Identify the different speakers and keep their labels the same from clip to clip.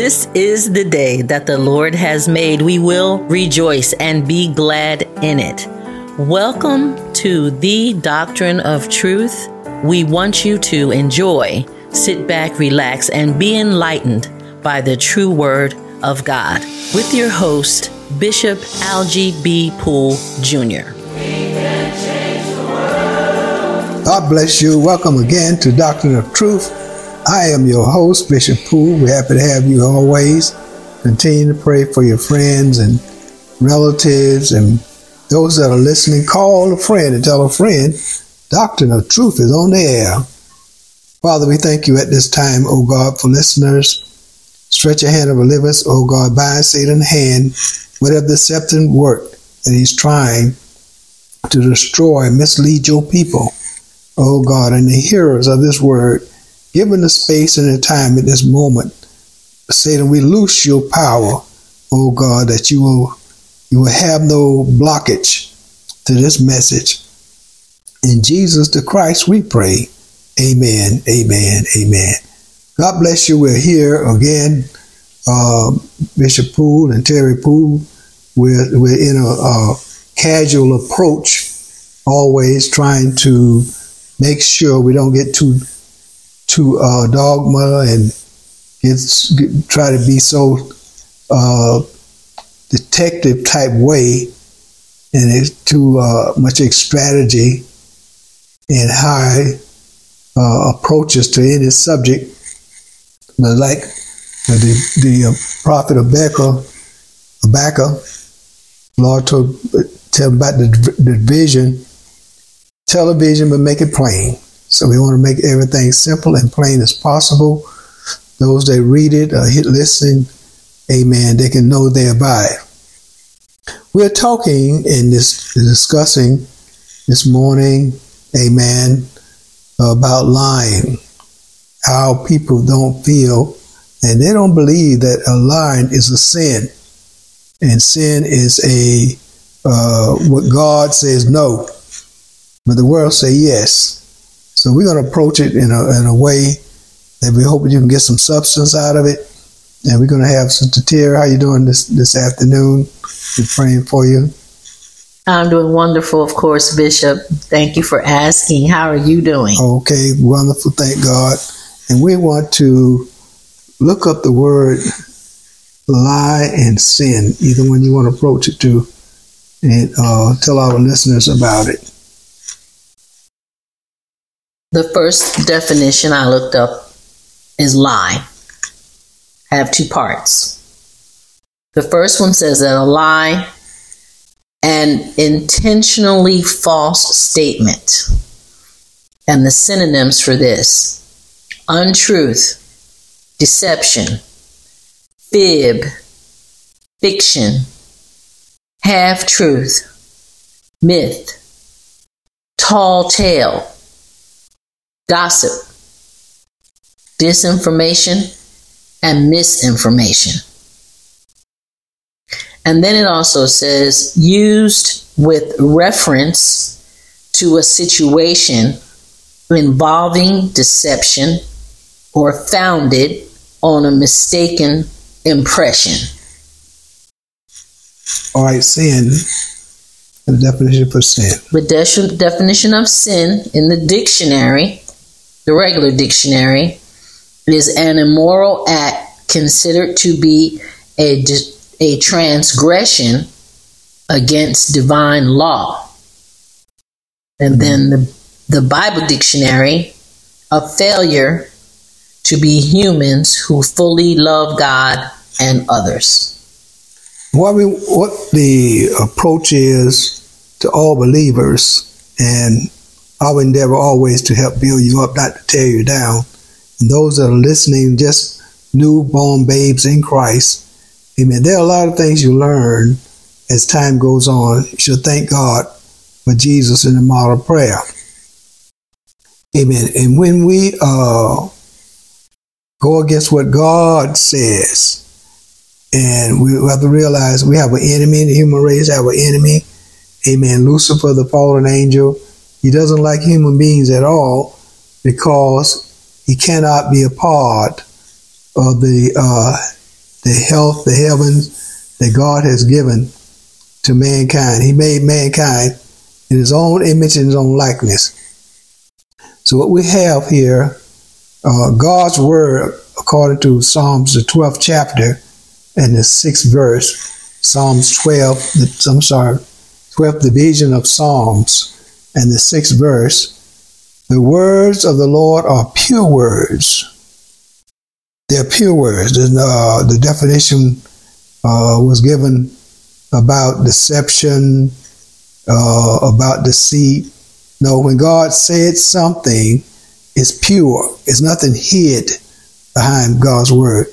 Speaker 1: This is the day that the Lord has made. We will rejoice and be glad in it. Welcome to the Doctrine of Truth. We want you to enjoy, sit back, relax, and be enlightened by the true word of God with your host, Bishop Algie B. Poole Jr.
Speaker 2: God bless you. Welcome again to Doctrine of Truth. I am your host, Bishop Poole. We're happy to have you always. Continue to pray for your friends and relatives and those that are listening. Call a friend and tell a friend Doctrine of Truth is on the air. Father, we thank you at this time, O God, for listeners. Stretch your hand over live us, O God, bind Satan's hand, whatever deceptive work that he's trying to destroy and mislead your people. O God, and the hearers of this word, given the space and the time at this moment, Satan, we loose your power, O God, that you will you will have no blockage to this message. In Jesus the Christ we pray. Amen. Amen. Amen. God bless you. We're here again. Uh, Bishop Poole and Terry Poole. We're, we're in a, a casual approach, always trying to make sure we don't get too to uh, dogma and get, get, try to be so uh, detective type way and it's too uh, much strategy and high uh, approaches to any subject. But like the, the uh, prophet Habakkuk, Habakkuk, Lord told tell about the, the vision, tell a vision but make it plain. So we want to make everything simple and plain as possible. Those that read it or hit listen, amen, they can know thereby. We're talking and this discussing this morning, amen, about lying. How people don't feel and they don't believe that a lying is a sin. And sin is a uh, what God says no, but the world say yes. So we're going to approach it in a, in a way that we hope you can get some substance out of it. And we're going to have Sister Terry. How you doing this, this afternoon? We're praying for you.
Speaker 1: I'm doing wonderful, of course, Bishop. Thank you for asking. How are you doing?
Speaker 2: Okay, wonderful. Thank God. And we want to look up the word lie and sin, either one you want to approach it to, and uh, tell our listeners about it.
Speaker 1: The first definition I looked up is lie. I have two parts. The first one says that a lie, an intentionally false statement. And the synonyms for this untruth, deception, fib, fiction, half truth, myth, tall tale gossip, disinformation, and misinformation. And then it also says used with reference to a situation involving deception or founded on a mistaken impression.
Speaker 2: All right, sin. The definition for sin.
Speaker 1: The de- definition of sin in the dictionary the regular dictionary, is an immoral act considered to be a, a transgression against divine law. And hmm. then the, the Bible dictionary, a failure to be humans who fully love God and others.
Speaker 2: What, we, what the approach is to all believers and our endeavor always to help build you up, not to tear you down. And those that are listening, just newborn babes in Christ, amen. There are a lot of things you learn as time goes on. You should thank God for Jesus in the model prayer. Amen. And when we uh, go against what God says, and we have to realize we have an enemy, the human race have an enemy. Amen. Lucifer, the fallen angel, he doesn't like human beings at all because he cannot be a part of the uh, the health, the heavens that God has given to mankind. He made mankind in his own image and his own likeness. So what we have here, uh, God's word, according to Psalms, the 12th chapter and the 6th verse, Psalms 12, I'm sorry, 12th division of Psalms and the 6th verse, the words of the Lord are pure words. They're pure words. Uh, the definition uh, was given about deception, uh, about deceit. No, when God said something, it's pure. It's nothing hid behind God's word.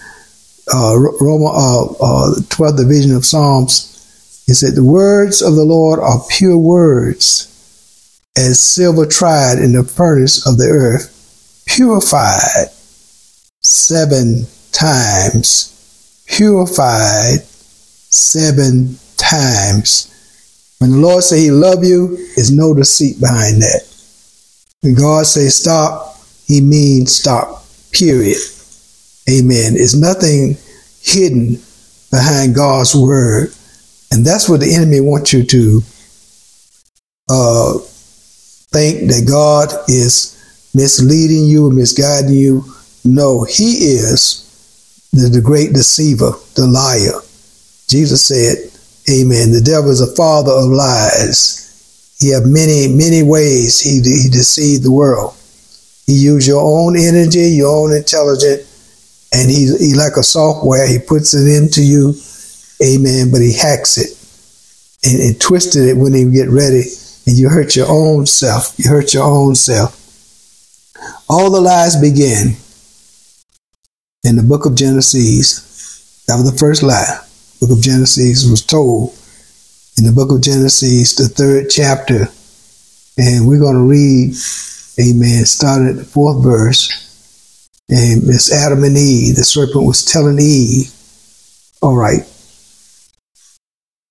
Speaker 2: Uh, Roman uh, 12th uh, division of Psalms, it said, The words of the Lord are pure words as silver tried in the furnace of the earth, purified seven times, purified seven times. When the Lord say he love you, there's no deceit behind that. When God say stop, he means stop, period. Amen. There's nothing hidden behind God's word. And that's what the enemy wants you to uh, think that God is misleading you, misguiding you. No, He is the, the great deceiver, the liar. Jesus said, Amen. The devil is a father of lies. He have many, many ways he, he deceived the world. He used your own energy, your own intelligence, and he, he like a software, he puts it into you, amen, but he hacks it and, and twisted it when he get ready and you hurt your own self. You hurt your own self. All the lies begin in the book of Genesis. That was the first lie. book of Genesis was told in the book of Genesis, the third chapter. And we're going to read, amen, starting at the fourth verse. And it's Adam and Eve. The serpent was telling Eve, all right.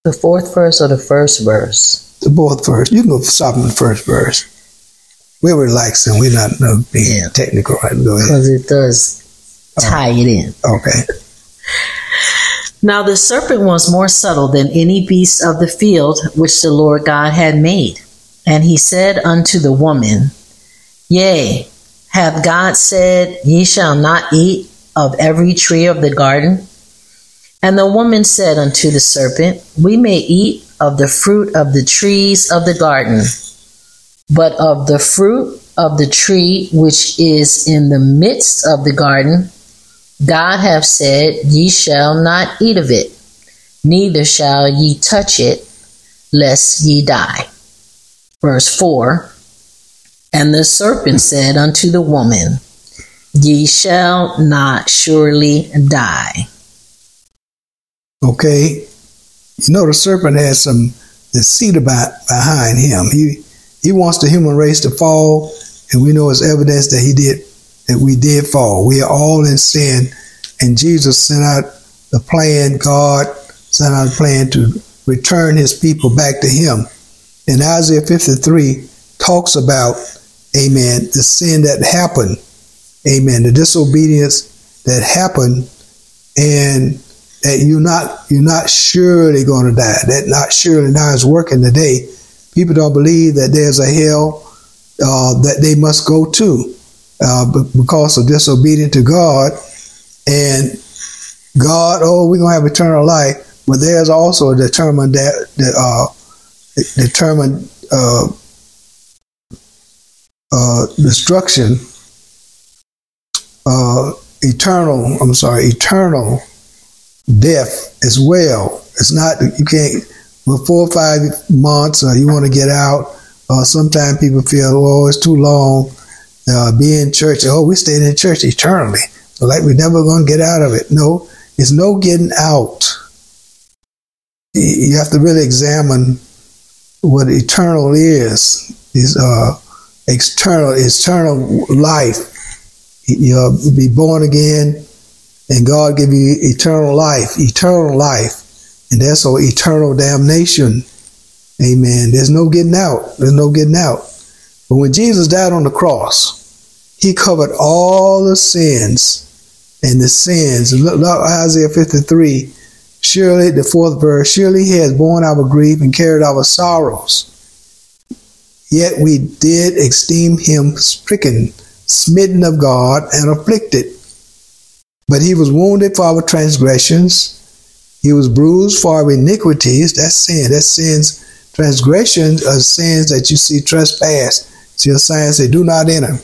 Speaker 1: The fourth verse or the first verse?
Speaker 2: the both verse. You can go stop in the first verse. We're relaxing. We're not no, being yeah. technical. Right? Go
Speaker 1: ahead. Because it does tie it in.
Speaker 2: Okay.
Speaker 1: Now the serpent was more subtle than any beast of the field which the Lord God had made. And he said unto the woman, Yea, hath God said, Ye shall not eat of every tree of the garden? And the woman said unto the serpent, We may eat of the fruit of the trees of the garden, but of the fruit of the tree which is in the midst of the garden, God hath said, Ye shall not eat of it, neither shall ye touch it, lest ye die. Verse 4 And the serpent said unto the woman, Ye shall not surely die.
Speaker 2: Okay, you know, the serpent has some deceit about behind him. He he wants the human race to fall, and we know it's evidence that he did that we did fall. We are all in sin, and Jesus sent out the plan. God sent out a plan to return His people back to Him. And Isaiah 53 talks about, Amen, the sin that happened, Amen, the disobedience that happened, and that you're not you're not surely going to die. That not surely now is working today. People don't believe that there's a hell uh, that they must go to uh, because of disobedience to God. And God, oh, we're gonna have eternal life, but there's also a determined that, that uh, determined uh, uh, destruction, uh, eternal. I'm sorry, eternal death as well. It's not you can't with four or five months or uh, you want to get out. Uh, sometimes people feel, oh, it's too long. Uh, be in church. Oh, we stayed in church eternally, like we're never going to get out of it. No, it's no getting out. You have to really examine what eternal is. Is uh, external, eternal life. You'll be born again, and God give you eternal life, eternal life, and that's all eternal damnation. Amen. There's no getting out. There's no getting out. But when Jesus died on the cross, he covered all the sins and the sins. Look, look, Isaiah 53. Surely, the fourth verse, surely he has borne our grief and carried our sorrows. Yet we did esteem him stricken, smitten of God, and afflicted. But he was wounded for our transgressions, he was bruised for our iniquities. That's sin. That's sins. Transgressions are sins that you see trespass. See a sign say, do not enter.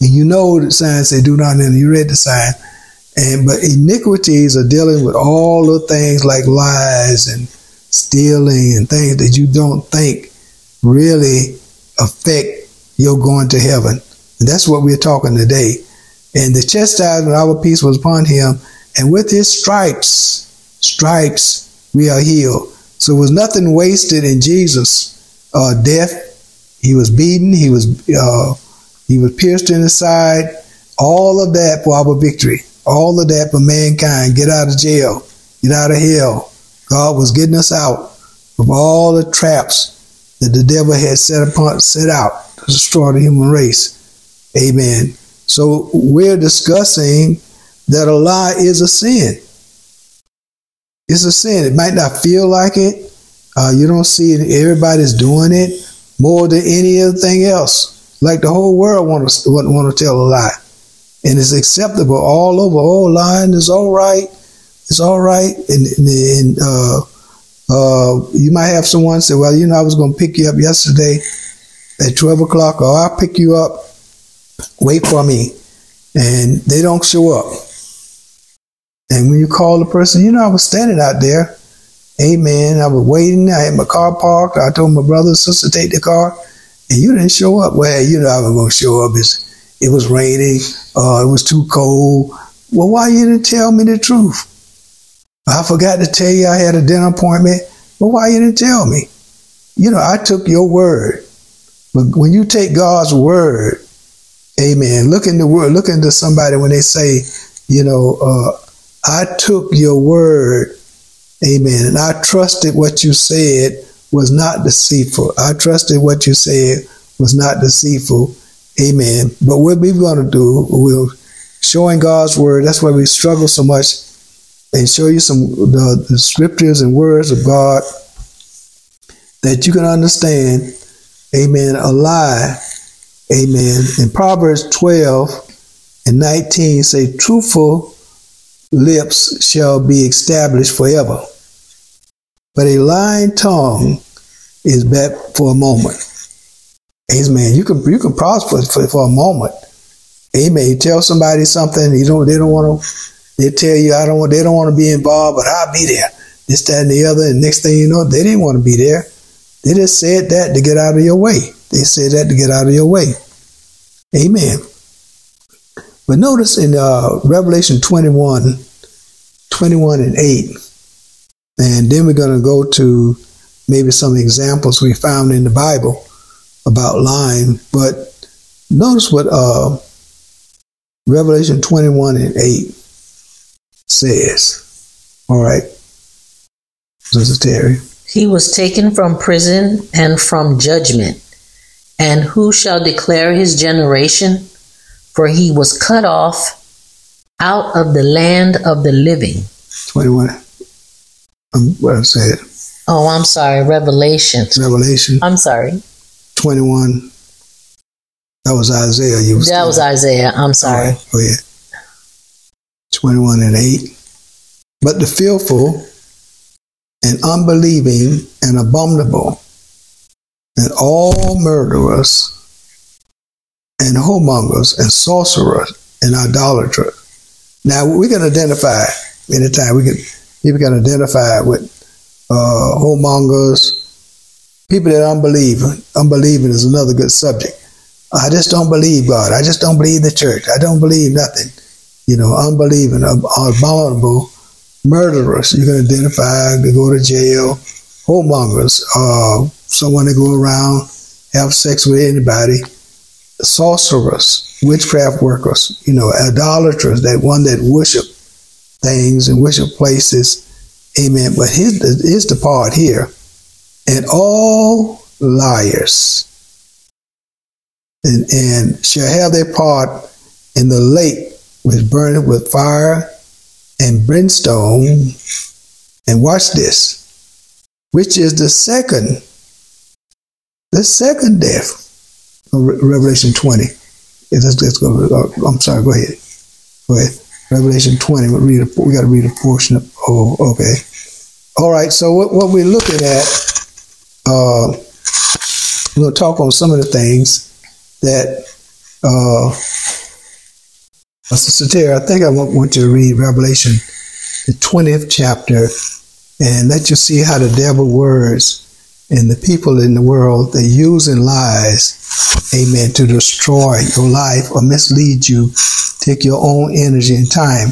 Speaker 2: And you know the sign say, do not enter. You read the sign. And but iniquities are dealing with all the things like lies and stealing and things that you don't think really affect your going to heaven. And that's what we're talking today. And the chastisement of our peace was upon him, and with his stripes, stripes we are healed. So it was nothing wasted in Jesus' uh, death. He was beaten. He was uh, he was pierced in the side. All of that for our victory. All of that for mankind. Get out of jail. Get out of hell. God was getting us out of all the traps that the devil had set upon set out to destroy the human race. Amen. So we're discussing that a lie is a sin. It's a sin. It might not feel like it. Uh, you don't see it. Everybody's doing it more than any other thing else. Like the whole world want to want to tell a lie, and it's acceptable all over. Oh, lying is all right. It's all right. And, and uh, uh, you might have someone say, "Well, you know, I was going to pick you up yesterday at twelve o'clock, or I'll pick you up. Wait for me." And they don't show up. And when you call the person, you know, I was standing out there. Amen. I was waiting. I had my car parked. I told my brother and sister take the car, and you didn't show up. Well, you know I was going to show up. It's, it was raining. Uh, it was too cold. Well, why you didn't tell me the truth? I forgot to tell you I had a dinner appointment. Well, why you didn't tell me? You know, I took your word. But when you take God's word, amen, look in the word, look into somebody when they say, you know, uh, I took your word, amen, and I trusted what you said was not deceitful. I trusted what you said was not deceitful, amen. But what we're going to do, we're showing God's word. That's why we struggle so much and show you some the, the scriptures and words of God that you can understand, amen, a lie, amen. In Proverbs 12 and 19 say, truthful lips shall be established forever. But a lying tongue is bad for a moment. Amen. You can you can prosper for, for a moment. Amen. You tell somebody something, you don't they don't want to they tell you I don't want they don't want to be involved, but I'll be there. This, that, and the other. And next thing you know, they didn't want to be there. They just said that to get out of your way. They said that to get out of your way. Amen. But notice in uh, Revelation 21, 21 and 8, and then we're going to go to maybe some examples we found in the Bible about lying. But notice what uh, Revelation 21 and 8 says. All right. Sister Terry.
Speaker 1: He was taken from prison and from judgment. And who shall declare his generation? for he was cut off out of the land of the living.
Speaker 2: 21. Um, what I said.
Speaker 1: Oh, I'm sorry. Revelation.
Speaker 2: Revelation.
Speaker 1: I'm sorry.
Speaker 2: 21. That was Isaiah. You
Speaker 1: was that was Isaiah. I'm sorry.
Speaker 2: Right. Go ahead. 21 and 8. But the fearful and unbelieving and abominable and all murderers and whoremongers and sorcerers and idolaters. Now we can identify anytime we can people can identify with uh, whoremongers, people that unbelieve. Unbelieving is another good subject. I just don't believe God. I just don't believe the church. I don't believe nothing. You know, unbelieving, abominable, murderers. You can identify. They go to jail. Whoremongers, uh, someone that go around have sex with anybody sorcerers, witchcraft workers, you know, idolaters, that one that worship things and worship places. Amen. But the, here's the part here. And all liars and, and shall have their part in the lake which burneth with fire and brimstone. And watch this, which is the second, the second death. Of Revelation 20. Let's, let's go. Uh, I'm sorry, go ahead. Go ahead. Revelation 20. we read a, we got to read a portion of, oh, okay. All right, so what, what we're looking at, uh, to talk on some of the things that, uh, Sister Terry, I think I want you to read Revelation, the 20th chapter, and let you see how the devil words and the people in the world, they're using lies, amen, to destroy your life or mislead you, take your own energy and time.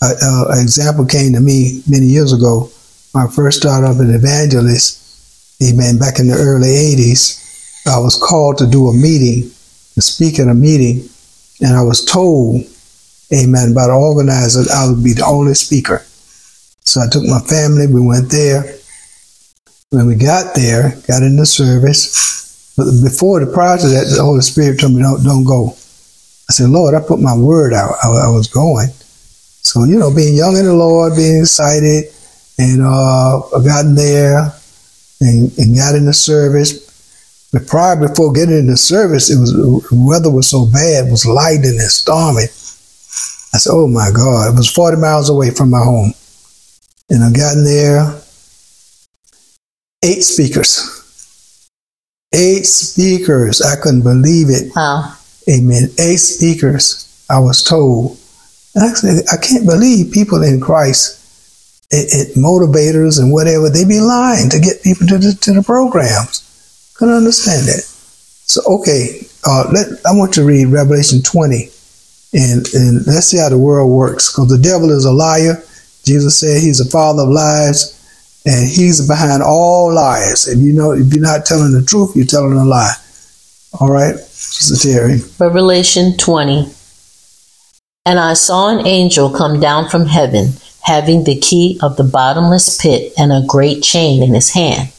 Speaker 2: Uh, uh, an example came to me many years ago. When I first started off an evangelist, amen, back in the early 80s, I was called to do a meeting, to speak at a meeting, and I was told, amen, by the organizer, I would be the only speaker. So I took my family, we went there, when we got there, got in the service, but before the prior to that, the Holy Spirit told me, don't, don't go. I said, Lord, I put my word out. I, I was going. So, you know, being young in the Lord, being excited, and uh, I got there and, and got in the service. But prior, before getting in the service, it was the weather was so bad, it was lightning and stormy. I said, "Oh my God!" It was 40 miles away from my home, and I got in there, eight speakers. Eight speakers. I couldn't believe it.
Speaker 1: Wow.
Speaker 2: Amen. Eight speakers, I was told. And I said, I can't believe people in Christ, it, it, motivators and whatever, they be lying to get people to the, to the programs. Couldn't understand that. So, okay, uh, let, I want to read Revelation 20 and, and let's see how the world works because the devil is a liar. Jesus said he's a father of lies and he's behind all lies. If you know, if you're not telling the truth, you're telling a lie. All right, Sister Terry.
Speaker 1: Revelation 20. And I saw an angel come down from heaven, having the key of the bottomless pit and a great chain in his hand.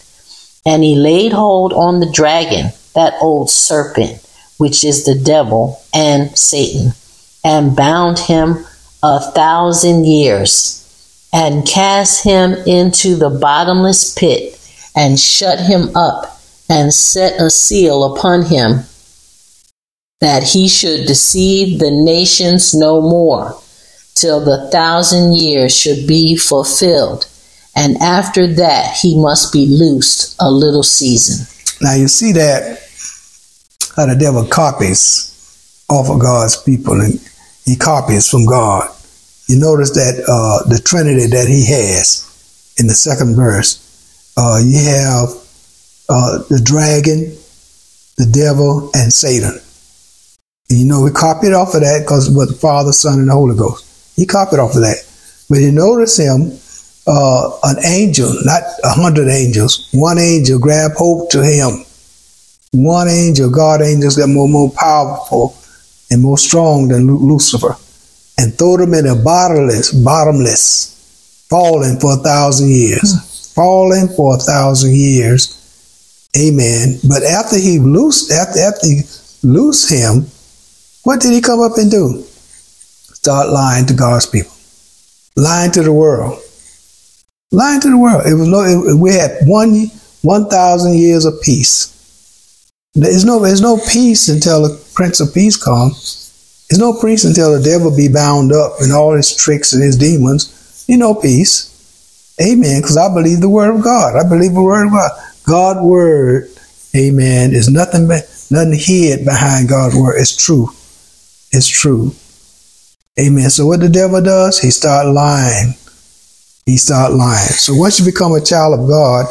Speaker 1: And he laid hold on the dragon, that old serpent, which is the devil and Satan, and bound him a thousand years and cast him into the bottomless pit and shut him up and set a seal upon him that he should deceive the nations no more till the thousand years should be fulfilled. And after that he must be loosed a little season.
Speaker 2: Now you see that how the devil copies off of god's people and he copies from god you notice that uh, the Trinity that he has in the second verse, uh, you have uh, the dragon, the devil, and Satan. And you know, we copied off of that because with the Father, Son, and the Holy Ghost. He copied off of that. But you notice him, uh, an angel, not a hundred angels, one angel grabbed hold to him. One angel, God angels, got more, more powerful and more strong than Lucifer and throw them in a bottomless, bottomless, falling for a thousand years. Mm. Falling for a thousand years. Amen. But after he loosed, after, after he loosed him, what did he come up and do? Start lying to God's people. Lying to the world. Lying to the world. It was no, it, we had one, 1,000 years of peace. There's no, there's no peace until the Prince of Peace comes. There's no peace until the devil be bound up and all his tricks and his demons. You know peace. Amen. Because I believe the word of God. I believe the word of God. God's word, amen, is nothing nothing hid behind God's word. It's true. It's true. Amen. So what the devil does, he start lying. He start lying. So once you become a child of God,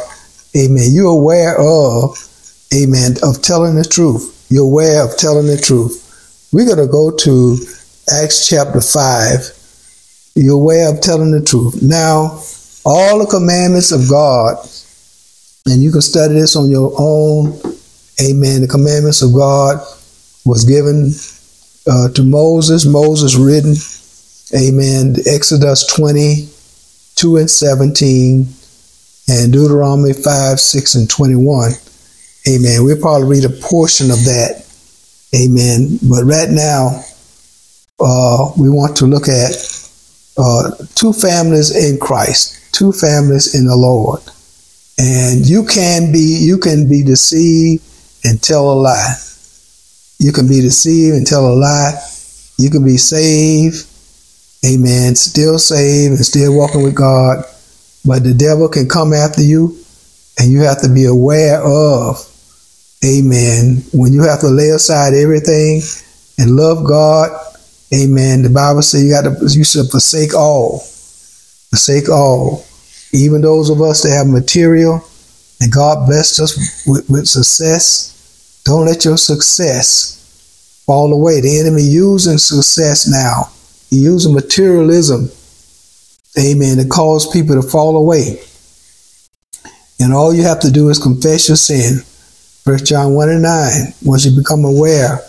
Speaker 2: amen, you're aware of, amen, of telling the truth. You're aware of telling the truth. We're going to go to Acts chapter 5, your way of telling the truth. Now, all the commandments of God, and you can study this on your own. Amen. The commandments of God was given uh, to Moses. Moses written, Amen. Exodus 20, 2 and 17, and Deuteronomy 5, 6, and 21. Amen. We'll probably read a portion of that Amen. But right now, uh, we want to look at uh, two families in Christ, two families in the Lord. And you can be you can be deceived and tell a lie. You can be deceived and tell a lie. You can be saved, amen, still saved and still walking with God. But the devil can come after you, and you have to be aware of, amen, when you have to lay aside everything and love God, amen. The Bible says you got to you should forsake all. Forsake all. Even those of us that have material and God blessed us with, with success, don't let your success fall away. The enemy using success now. He using materialism, amen, to cause people to fall away. And all you have to do is confess your sin. First John 1 and 9. Once you become aware,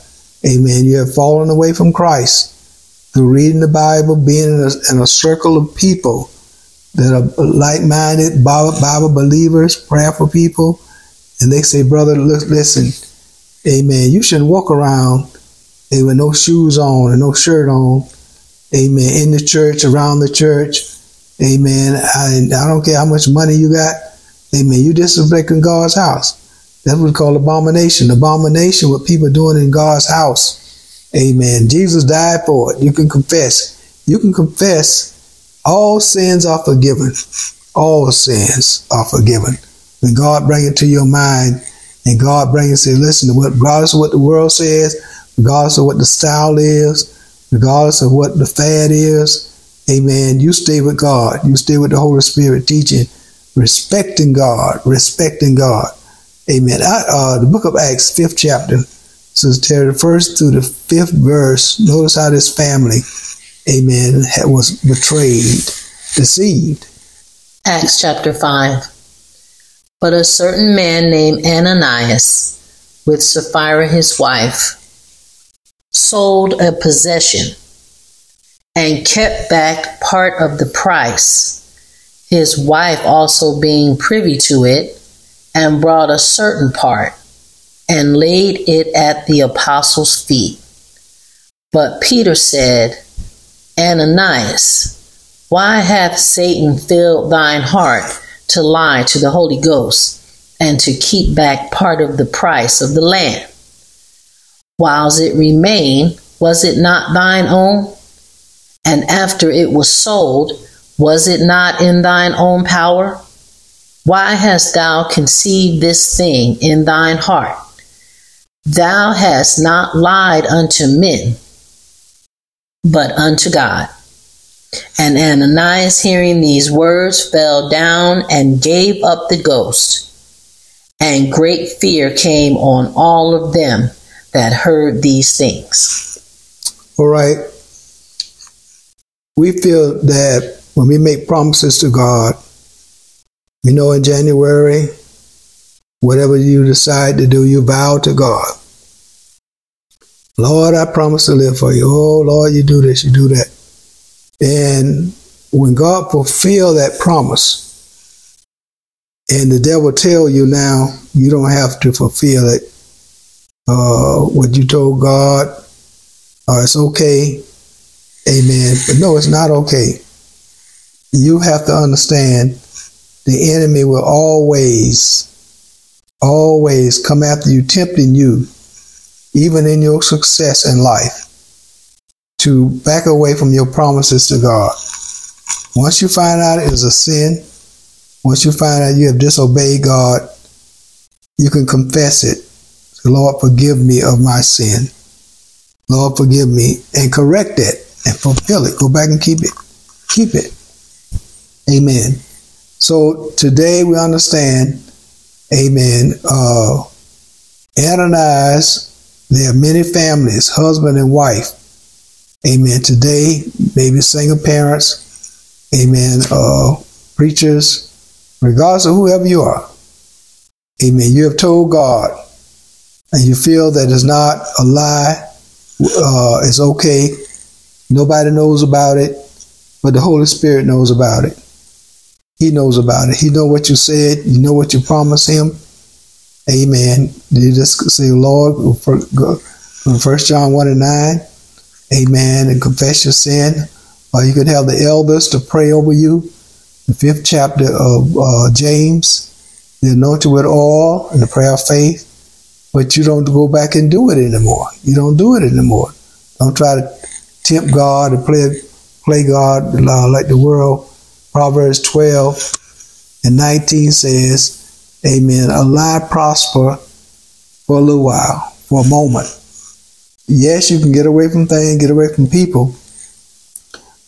Speaker 2: amen, you have fallen away from Christ through reading the Bible, being in a, in a circle of people that are like-minded Bible, Bible believers, prayerful people, and they say, "Brother, listen, Amen. You shouldn't walk around with no shoes on and no shirt on, Amen. In the church, around the church, Amen. I, I don't care how much money you got, Amen. You disrespecting God's house. That's what we call abomination. Abomination, what people are doing in God's house. Amen. Jesus died for it. You can confess. You can confess all sins are forgiven. All sins are forgiven. When God bring it to your mind and God bring it say, listen, regardless of what the world says, regardless of what the style is, regardless of what the fad is, amen, you stay with God. You stay with the Holy Spirit teaching, respecting God, respecting God. Amen. I, uh, the book of Acts, fifth chapter, says, the first to the fifth verse, notice how this family amen, was betrayed, deceived.
Speaker 1: Acts chapter 5. But a certain man named Ananias, with Sapphira his wife, sold a possession and kept back part of the price, his wife also being privy to it, and brought a certain part and laid it at the apostles' feet. But Peter said, Ananias, why hath Satan filled thine heart to lie to the Holy Ghost and to keep back part of the price of the land? Whiles it remained, was it not thine own? And after it was sold, was it not in thine own power? Why hast thou conceived this thing in thine heart? Thou hast not lied unto men but unto God. And Ananias, hearing these words, fell down and gave up the ghost. And great fear came on all of them that heard these things.
Speaker 2: All right. We feel that when we make promises to God, we know in January, whatever you decide to do, you vow to God. Lord, I promise to live for you. Oh, Lord, you do this, you do that. And when God fulfill that promise, and the devil tell you now, you don't have to fulfill it. Uh, what you told God, uh, it's okay. Amen. But no, it's not okay. You have to understand the enemy will always, always come after you, tempting you even in your success in life, to back away from your promises to God. Once you find out it is a sin, once you find out you have disobeyed God, you can confess it. Lord, forgive me of my sin. Lord, forgive me and correct it and fulfill it. Go back and keep it. Keep it. Amen. So today we understand, amen, uh, Ananias there are many families, husband and wife. Amen. Today, maybe single parents, amen, uh, preachers, regardless of whoever you are. Amen. You have told God and you feel that it's not a lie, uh, it's okay. Nobody knows about it, but the Holy Spirit knows about it. He knows about it. He know what you said. You know what you promised him. Amen. You just say, Lord, from First John 1 and 9. Amen. And confess your sin. Or you can have the elders to pray over you. The fifth chapter of uh, James, the anointed with oil and the prayer of faith. But you don't go back and do it anymore. You don't do it anymore. Don't try to tempt God and play play God uh, like the world. Proverbs 12 and 19 says, Amen. A lie prosper for a little while, for a moment. Yes, you can get away from things, get away from people,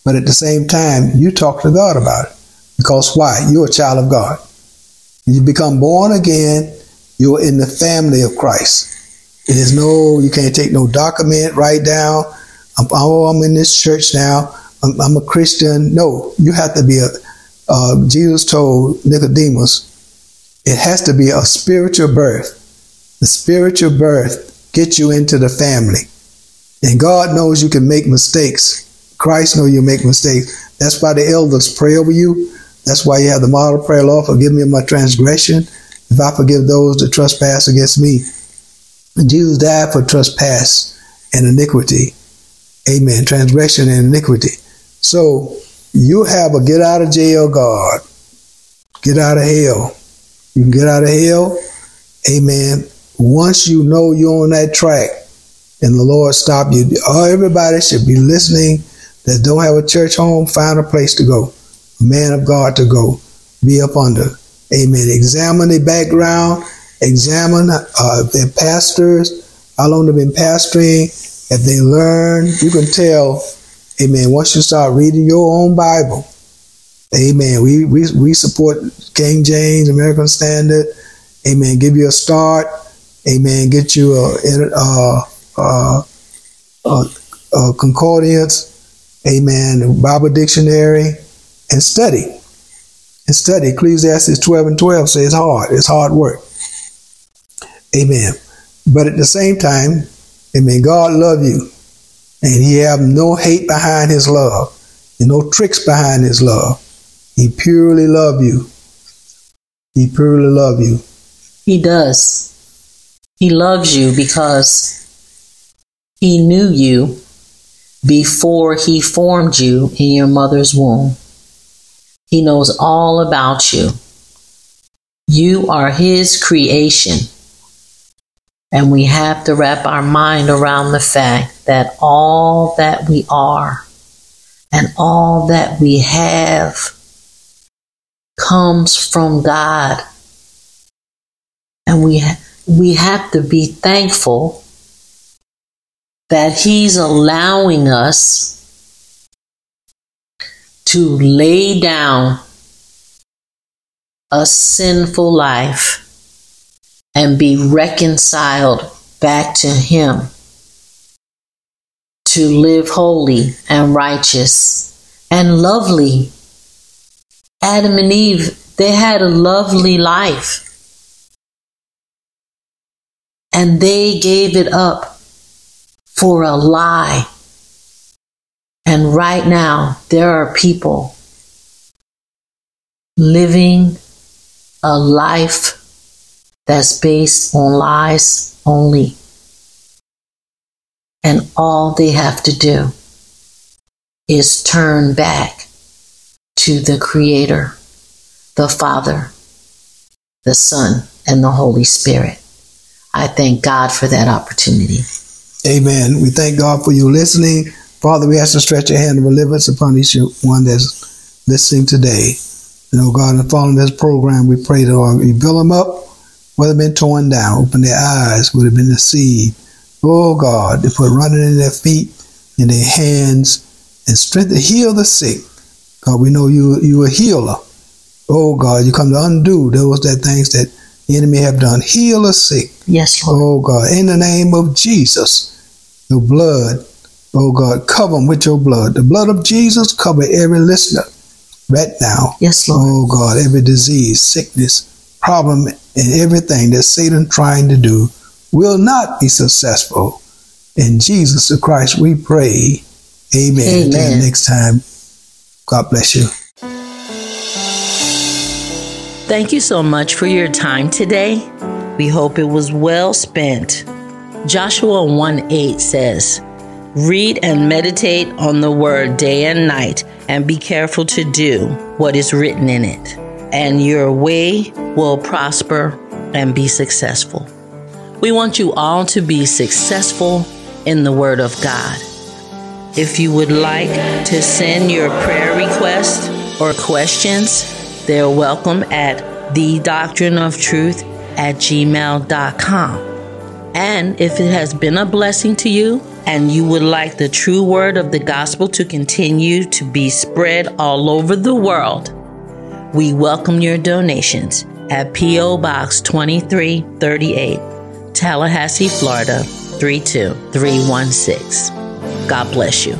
Speaker 2: but at the same time, you talk to God about it. Because why? You're a child of God. You become born again, you're in the family of Christ. It is no, you can't take no document, write down, oh, I'm in this church now. I'm, I'm, a Christian. No, you have to be a, uh, Jesus told Nicodemus, it has to be a spiritual birth. The spiritual birth gets you into the family. And God knows you can make mistakes. Christ knows you make mistakes. That's why the elders pray over you. That's why you have the model prayer, Lord, forgive me of my transgression. If I forgive those that trespass against me. And Jesus died for trespass and iniquity. Amen. Transgression and iniquity. So you have a get out of jail God. Get out of hell. You can get out of hell. Amen. Once you know you're on that track and the Lord stop you, oh, everybody should be listening that don't have a church home, find a place to go. A man of God to go. Be up under. Amen. Examine the background. Examine uh, their pastors, how long they've been pastoring if they learn, you can tell, amen, once you start reading your own Bible, amen, we, we, we support King James, American Standard, amen, give you a start, amen, get you a, a, a, uh, uh, a, a concordance, amen, Bible dictionary, and study. And study. Ecclesiastes 12 and 12 says hard. It's hard work. Amen. But at the same time, Amen. God love you. And he have no hate behind his love. And no tricks behind his love. He purely love you. He purely love you.
Speaker 1: He does. He loves you because he knew you before he formed you in your mother's womb. He knows all about you. You are his creation. And we have to wrap our mind around the fact that all that we are and all that we have comes from God. And we, we have to be thankful that He's allowing us to lay down a sinful life and be reconciled back to Him, to live holy and righteous and lovely. Adam and Eve, they had a lovely life. And they gave it up for a lie. And right now, there are people living a life that's based on lies only. And all they have to do is turn back to the Creator, the Father, the Son, and the Holy Spirit. I thank God for that opportunity.
Speaker 2: Amen. We thank God for you listening. Father, we ask to stretch your hand of deliverance upon each one that's listening today. You know, God, and following this program, we pray that uh, you build them up would have been torn down, open their eyes, would have been deceived. Oh God, they put running in their feet, in their hands, and strength to heal the sick. God, we know you you a healer. Oh God, you come to undo those that things that the enemy have done. Heal the sick.
Speaker 1: Yes, Lord.
Speaker 2: Oh God, in the name of Jesus, your blood, oh God, cover them with your blood. The blood of Jesus cover every listener right now.
Speaker 1: Yes, Lord.
Speaker 2: Oh God, every disease, sickness, problem and everything that Satan trying to do will not be successful. In Jesus the Christ we pray. Amen. Amen. Until next time, God bless you.
Speaker 1: Thank you so much for your time today. We hope it was well spent. Joshua 1 8 says, Read and meditate on the word day and night, and be careful to do what is written in it, and your way will prosper and be successful. We want you all to be successful in the Word of God. If you would like to send your prayer requests or questions, they're welcome at the doctrine of truth at gmail.com. And if it has been a blessing to you, and you would like the true word of the gospel to continue to be spread all over the world, we welcome your donations at P.O. Box 2338, Tallahassee, Florida 32316. God bless you.